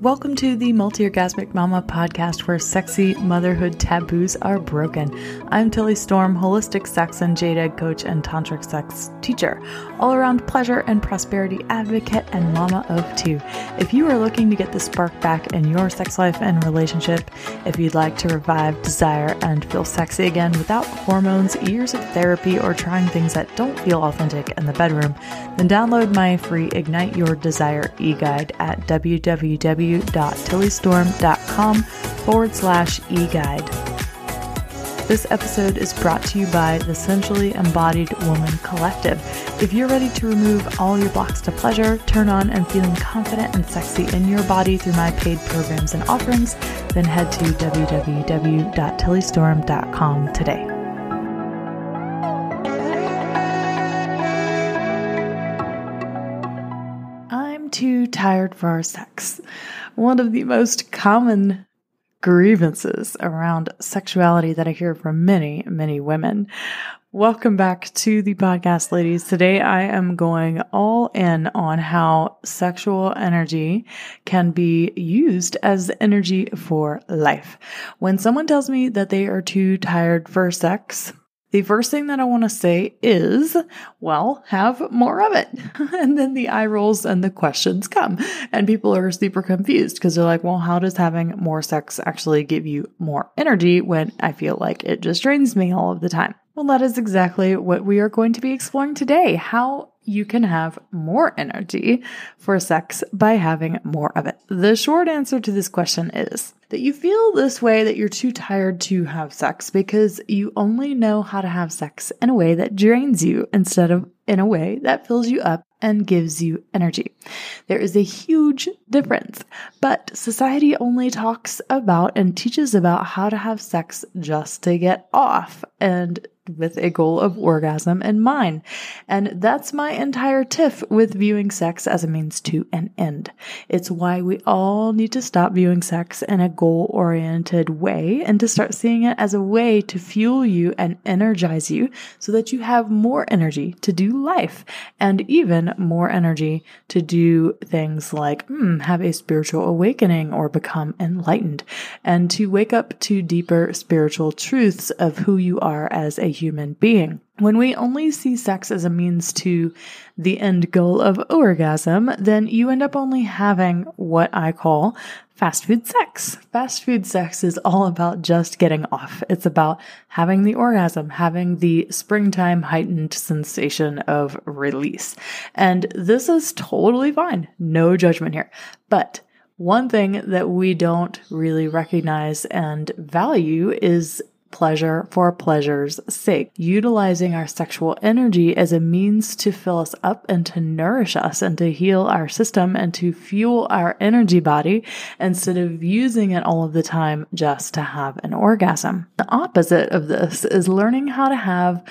Welcome to the Multi Orgasmic Mama podcast where sexy motherhood taboos are broken. I'm Tilly Storm, holistic sex and jade egg coach and tantric sex teacher, all around pleasure and prosperity advocate and mama of two. If you are looking to get the spark back in your sex life and relationship, if you'd like to revive desire and feel sexy again without hormones, years of therapy, or trying things that don't feel authentic in the bedroom, then download my free Ignite Your Desire e guide at www www.tillystorm.com forward slash e-guide. This episode is brought to you by the Sensually Embodied Woman Collective. If you're ready to remove all your blocks to pleasure, turn on and feeling confident and sexy in your body through my paid programs and offerings, then head to www.tillystorm.com today. I'm too tired for sex one of the most common grievances around sexuality that I hear from many, many women. Welcome back to the podcast, ladies. Today I am going all in on how sexual energy can be used as energy for life. When someone tells me that they are too tired for sex, the first thing that I want to say is, well, have more of it. and then the eye rolls and the questions come. And people are super confused because they're like, well, how does having more sex actually give you more energy when I feel like it just drains me all of the time? Well, that is exactly what we are going to be exploring today. How you can have more energy for sex by having more of it. The short answer to this question is that you feel this way that you're too tired to have sex because you only know how to have sex in a way that drains you instead of in a way that fills you up and gives you energy. There is a huge difference, but society only talks about and teaches about how to have sex just to get off and with a goal of orgasm in mind. And that's my entire tiff with viewing sex as a means to an end. It's why we all need to stop viewing sex in a goal oriented way and to start seeing it as a way to fuel you and energize you so that you have more energy to do life and even more energy to do things like hmm, have a spiritual awakening or become enlightened and to wake up to deeper spiritual truths of who you are as a human being. When we only see sex as a means to the end goal of orgasm, then you end up only having what I call fast food sex. Fast food sex is all about just getting off. It's about having the orgasm, having the springtime heightened sensation of release. And this is totally fine. No judgment here. But one thing that we don't really recognize and value is pleasure for pleasure's sake, utilizing our sexual energy as a means to fill us up and to nourish us and to heal our system and to fuel our energy body instead of using it all of the time just to have an orgasm. The opposite of this is learning how to have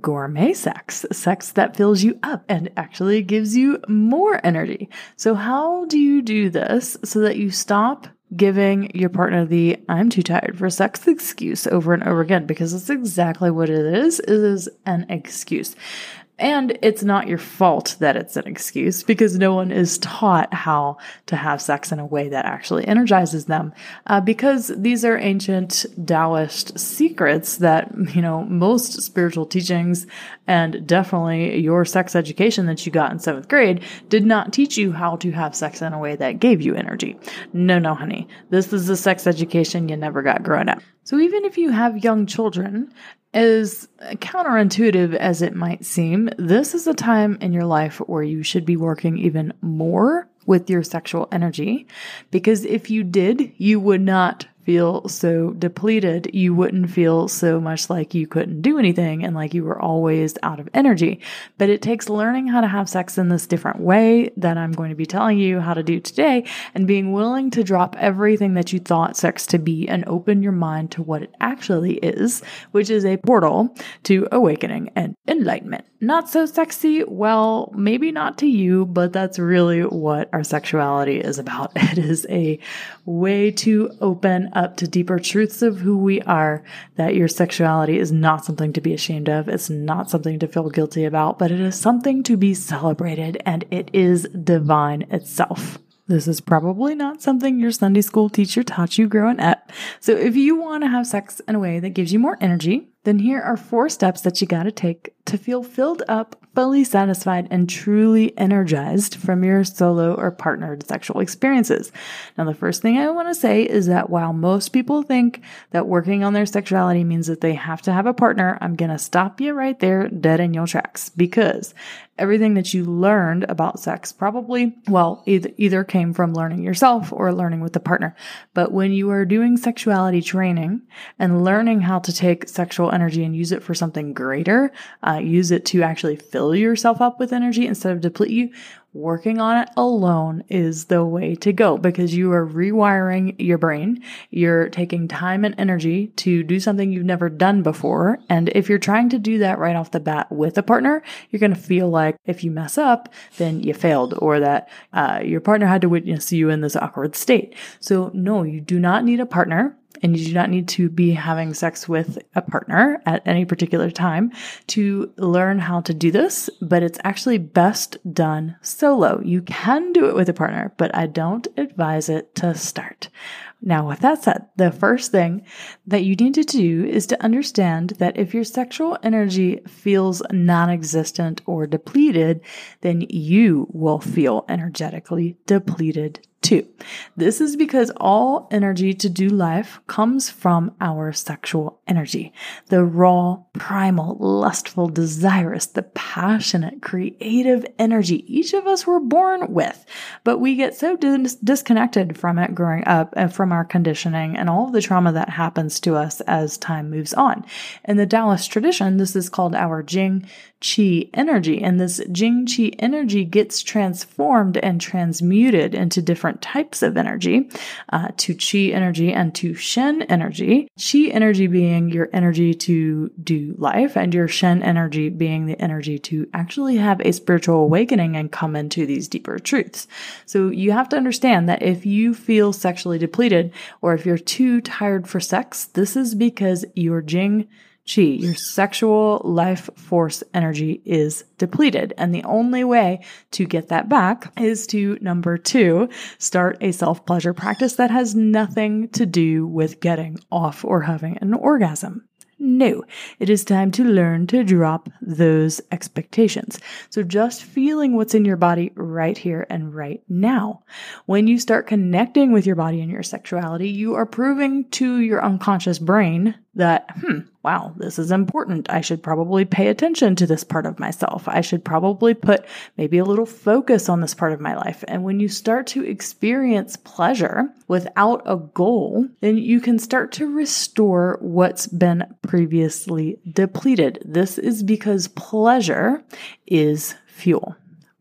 gourmet sex, sex that fills you up and actually gives you more energy. So how do you do this so that you stop giving your partner the I'm too tired for sex excuse over and over again because that's exactly what it is. It is an excuse. And it's not your fault that it's an excuse because no one is taught how to have sex in a way that actually energizes them. Uh, because these are ancient Taoist secrets that, you know, most spiritual teachings and definitely your sex education that you got in seventh grade did not teach you how to have sex in a way that gave you energy. No, no, honey. This is the sex education you never got growing up. So even if you have young children, as counterintuitive as it might seem, this is a time in your life where you should be working even more with your sexual energy. Because if you did, you would not feel so depleted, you wouldn't feel so much like you couldn't do anything and like you were always out of energy. But it takes learning how to have sex in this different way that I'm going to be telling you how to do today and being willing to drop everything that you thought sex to be and open your mind to what it actually is, which is a portal to awakening and enlightenment. Not so sexy? Well, maybe not to you, but that's really what our sexuality is about. It is a way to open up to deeper truths of who we are, that your sexuality is not something to be ashamed of. It's not something to feel guilty about, but it is something to be celebrated and it is divine itself. This is probably not something your Sunday school teacher taught you growing up. So if you want to have sex in a way that gives you more energy, then here are four steps that you got to take to feel filled up, fully satisfied, and truly energized from your solo or partnered sexual experiences. Now, the first thing I want to say is that while most people think that working on their sexuality means that they have to have a partner, I'm going to stop you right there dead in your tracks because everything that you learned about sex probably, well, either, either came from learning yourself or learning with a partner. But when you are doing sexuality training and learning how to take sexual energy and use it for something greater, uh, use it to actually fill yourself up with energy instead of deplete you, working on it alone is the way to go because you are rewiring your brain. You're taking time and energy to do something you've never done before. And if you're trying to do that right off the bat with a partner, you're going to feel like if you mess up, then you failed or that uh, your partner had to witness you in this awkward state. So no, you do not need a partner and you do not need to be having sex with a partner at any particular time to learn how to do this, but it's actually best done solo. You can do it with a partner, but I don't advise it to start. Now, with that said, the first thing that you need to do is to understand that if your sexual energy feels non existent or depleted, then you will feel energetically depleted too. This is because all energy to do life comes from our sexual energy. The raw, primal, lustful, desirous, the passionate, creative energy each of us were born with. But we get so dis- disconnected from it growing up and from our conditioning and all of the trauma that happens to us as time moves on. In the Taoist tradition, this is called our Jing Qi energy. And this Jing Qi energy gets transformed and transmuted into different types of energy uh, to Qi energy and to Shen energy. Qi energy being your energy to do life, and your Shen energy being the energy to actually have a spiritual awakening and come into these deeper truths. So you have to understand that if you feel sexually depleted or if you're too tired for sex, this is because your Jing chi, your sexual life force energy is depleted. And the only way to get that back is to number two, start a self pleasure practice that has nothing to do with getting off or having an orgasm. No, it is time to learn to drop those expectations. So just feeling what's in your body right here and right now. When you start connecting with your body and your sexuality, you are proving to your unconscious brain that, hmm, wow, this is important. I should probably pay attention to this part of myself. I should probably put maybe a little focus on this part of my life. And when you start to experience pleasure without a goal, then you can start to restore what's been previously depleted. This is because pleasure is fuel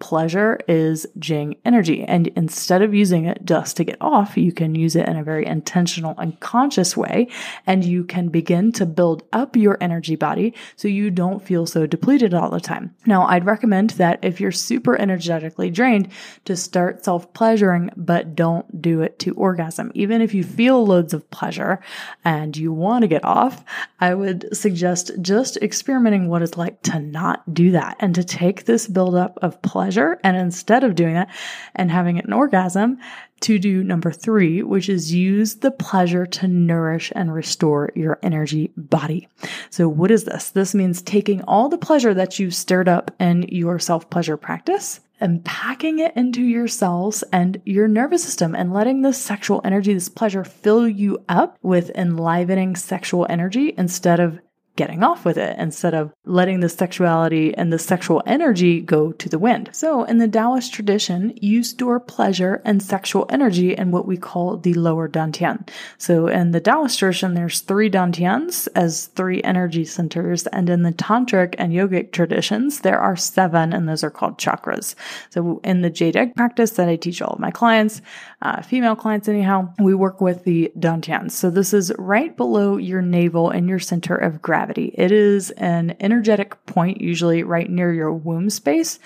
pleasure is Jing energy. And instead of using it just to get off, you can use it in a very intentional and conscious way. And you can begin to build up your energy body so you don't feel so depleted all the time. Now, I'd recommend that if you're super energetically drained, to start self pleasuring, but don't do it to orgasm. Even if you feel loads of pleasure and you want to get off, I would suggest just experimenting what it's like to not do that and to take this buildup of pleasure pleasure. And instead of doing that and having an orgasm, to do number three, which is use the pleasure to nourish and restore your energy body. So what is this? This means taking all the pleasure that you stirred up in your self pleasure practice and packing it into your cells and your nervous system and letting this sexual energy, this pleasure fill you up with enlivening sexual energy instead of getting off with it instead of letting the sexuality and the sexual energy go to the wind. So in the Taoist tradition, you store pleasure and sexual energy in what we call the lower dantian. So in the Taoist tradition, there's three dantians as three energy centers. And in the tantric and yogic traditions, there are seven and those are called chakras. So in the jade egg practice that I teach all of my clients, uh, female clients anyhow, we work with the dantians. So this is right below your navel and your center of gravity cavity. It is an energetic point, usually right near your womb space,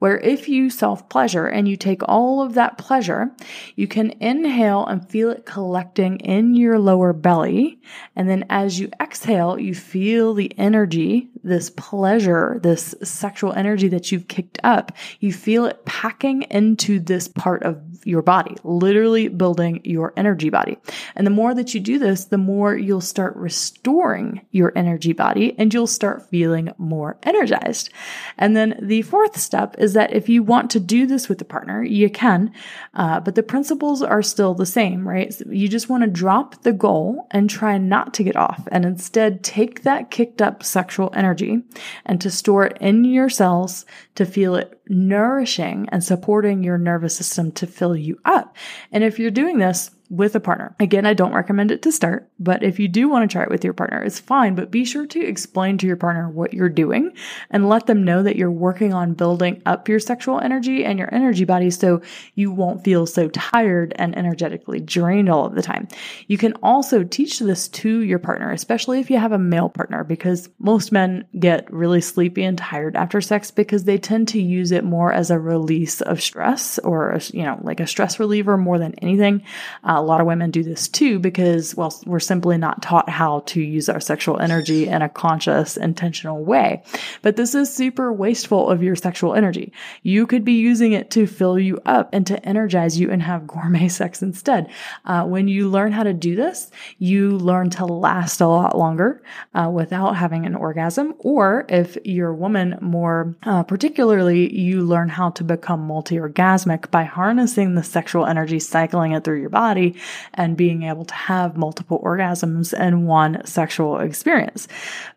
where if you self pleasure and you take all of that pleasure, you can inhale and feel it collecting in your lower belly. And then as you exhale, you feel the energy, this pleasure, this sexual energy that you've kicked up. You feel it packing into this part of your body, literally building your energy body. And the more that you do this, the more you'll start restoring your energy body and you'll start feeling more energized. And then the fourth step is is that if you want to do this with a partner, you can, uh, but the principles are still the same, right? So you just want to drop the goal and try not to get off and instead take that kicked up sexual energy and to store it in your cells to feel it nourishing and supporting your nervous system to fill you up. And if you're doing this, with a partner. Again, I don't recommend it to start, but if you do want to try it with your partner, it's fine, but be sure to explain to your partner what you're doing and let them know that you're working on building up your sexual energy and your energy body so you won't feel so tired and energetically drained all of the time. You can also teach this to your partner, especially if you have a male partner, because most men get really sleepy and tired after sex because they tend to use it more as a release of stress or, you know, like a stress reliever more than anything. Uh, a lot of women do this too because, well, we're simply not taught how to use our sexual energy in a conscious, intentional way. But this is super wasteful of your sexual energy. You could be using it to fill you up and to energize you and have gourmet sex instead. Uh, when you learn how to do this, you learn to last a lot longer uh, without having an orgasm. Or if you're a woman, more uh, particularly, you learn how to become multi orgasmic by harnessing the sexual energy, cycling it through your body and being able to have multiple orgasms in one sexual experience.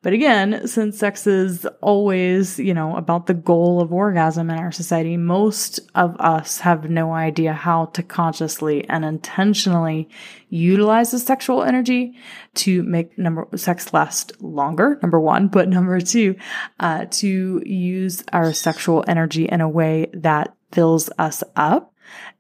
But again, since sex is always, you know, about the goal of orgasm in our society, most of us have no idea how to consciously and intentionally utilize the sexual energy to make number sex last longer number one but number two uh, to use our sexual energy in a way that fills us up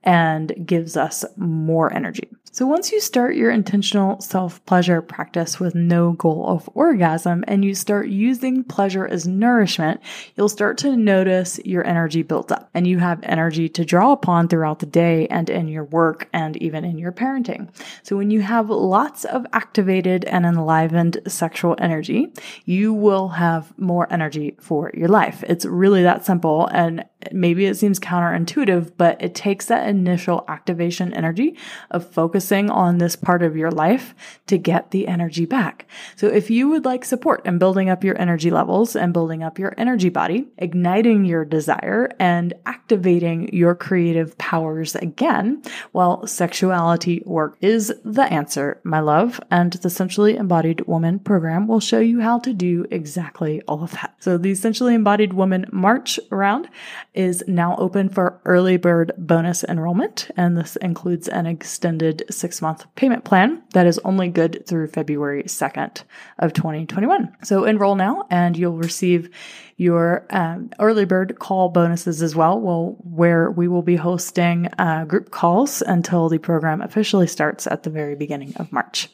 and gives us more energy. So once you start your intentional self pleasure practice with no goal of orgasm and you start using pleasure as nourishment, you'll start to notice your energy built up and you have energy to draw upon throughout the day and in your work and even in your parenting. So when you have lots of activated and enlivened sexual energy, you will have more energy for your life. It's really that simple. And maybe it seems counterintuitive, but it takes that initial activation energy of focusing on this part of your life to get the energy back. So if you would like support in building up your energy levels and building up your energy body, igniting your desire and activating your creative powers again, well, sexuality work is the answer, my love. And the Sensually Embodied Woman program will show you how to do exactly all of that. So the Sensually Embodied Woman March round is now open for early bird bonus enrollment, and this includes an extended six month payment plan that is only good through February 2nd of 2021. So enroll now and you'll receive your um, early bird call bonuses as well, well, where we will be hosting uh, group calls until the program officially starts at the very beginning of March.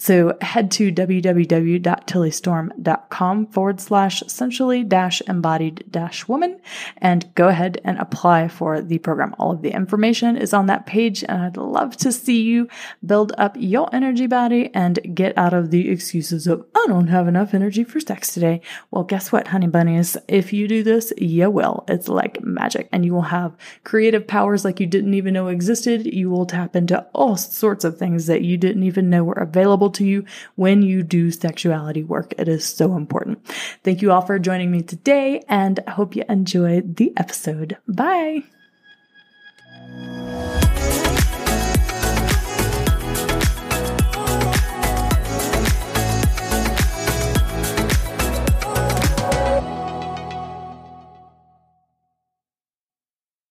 So head to www.tillystorm.com forward slash sensually dash embodied dash woman and go ahead and apply for the program. All of the information is on that page and I'd love to see you build up your energy body and get out of the excuses of, I don't have enough energy for sex today. Well, guess what, honey If you do this, you will. It's like magic and you will have creative powers like you didn't even know existed. You will tap into all sorts of things that you didn't even know were available to you when you do sexuality work. It is so important. Thank you all for joining me today and I hope you enjoyed the episode. Bye.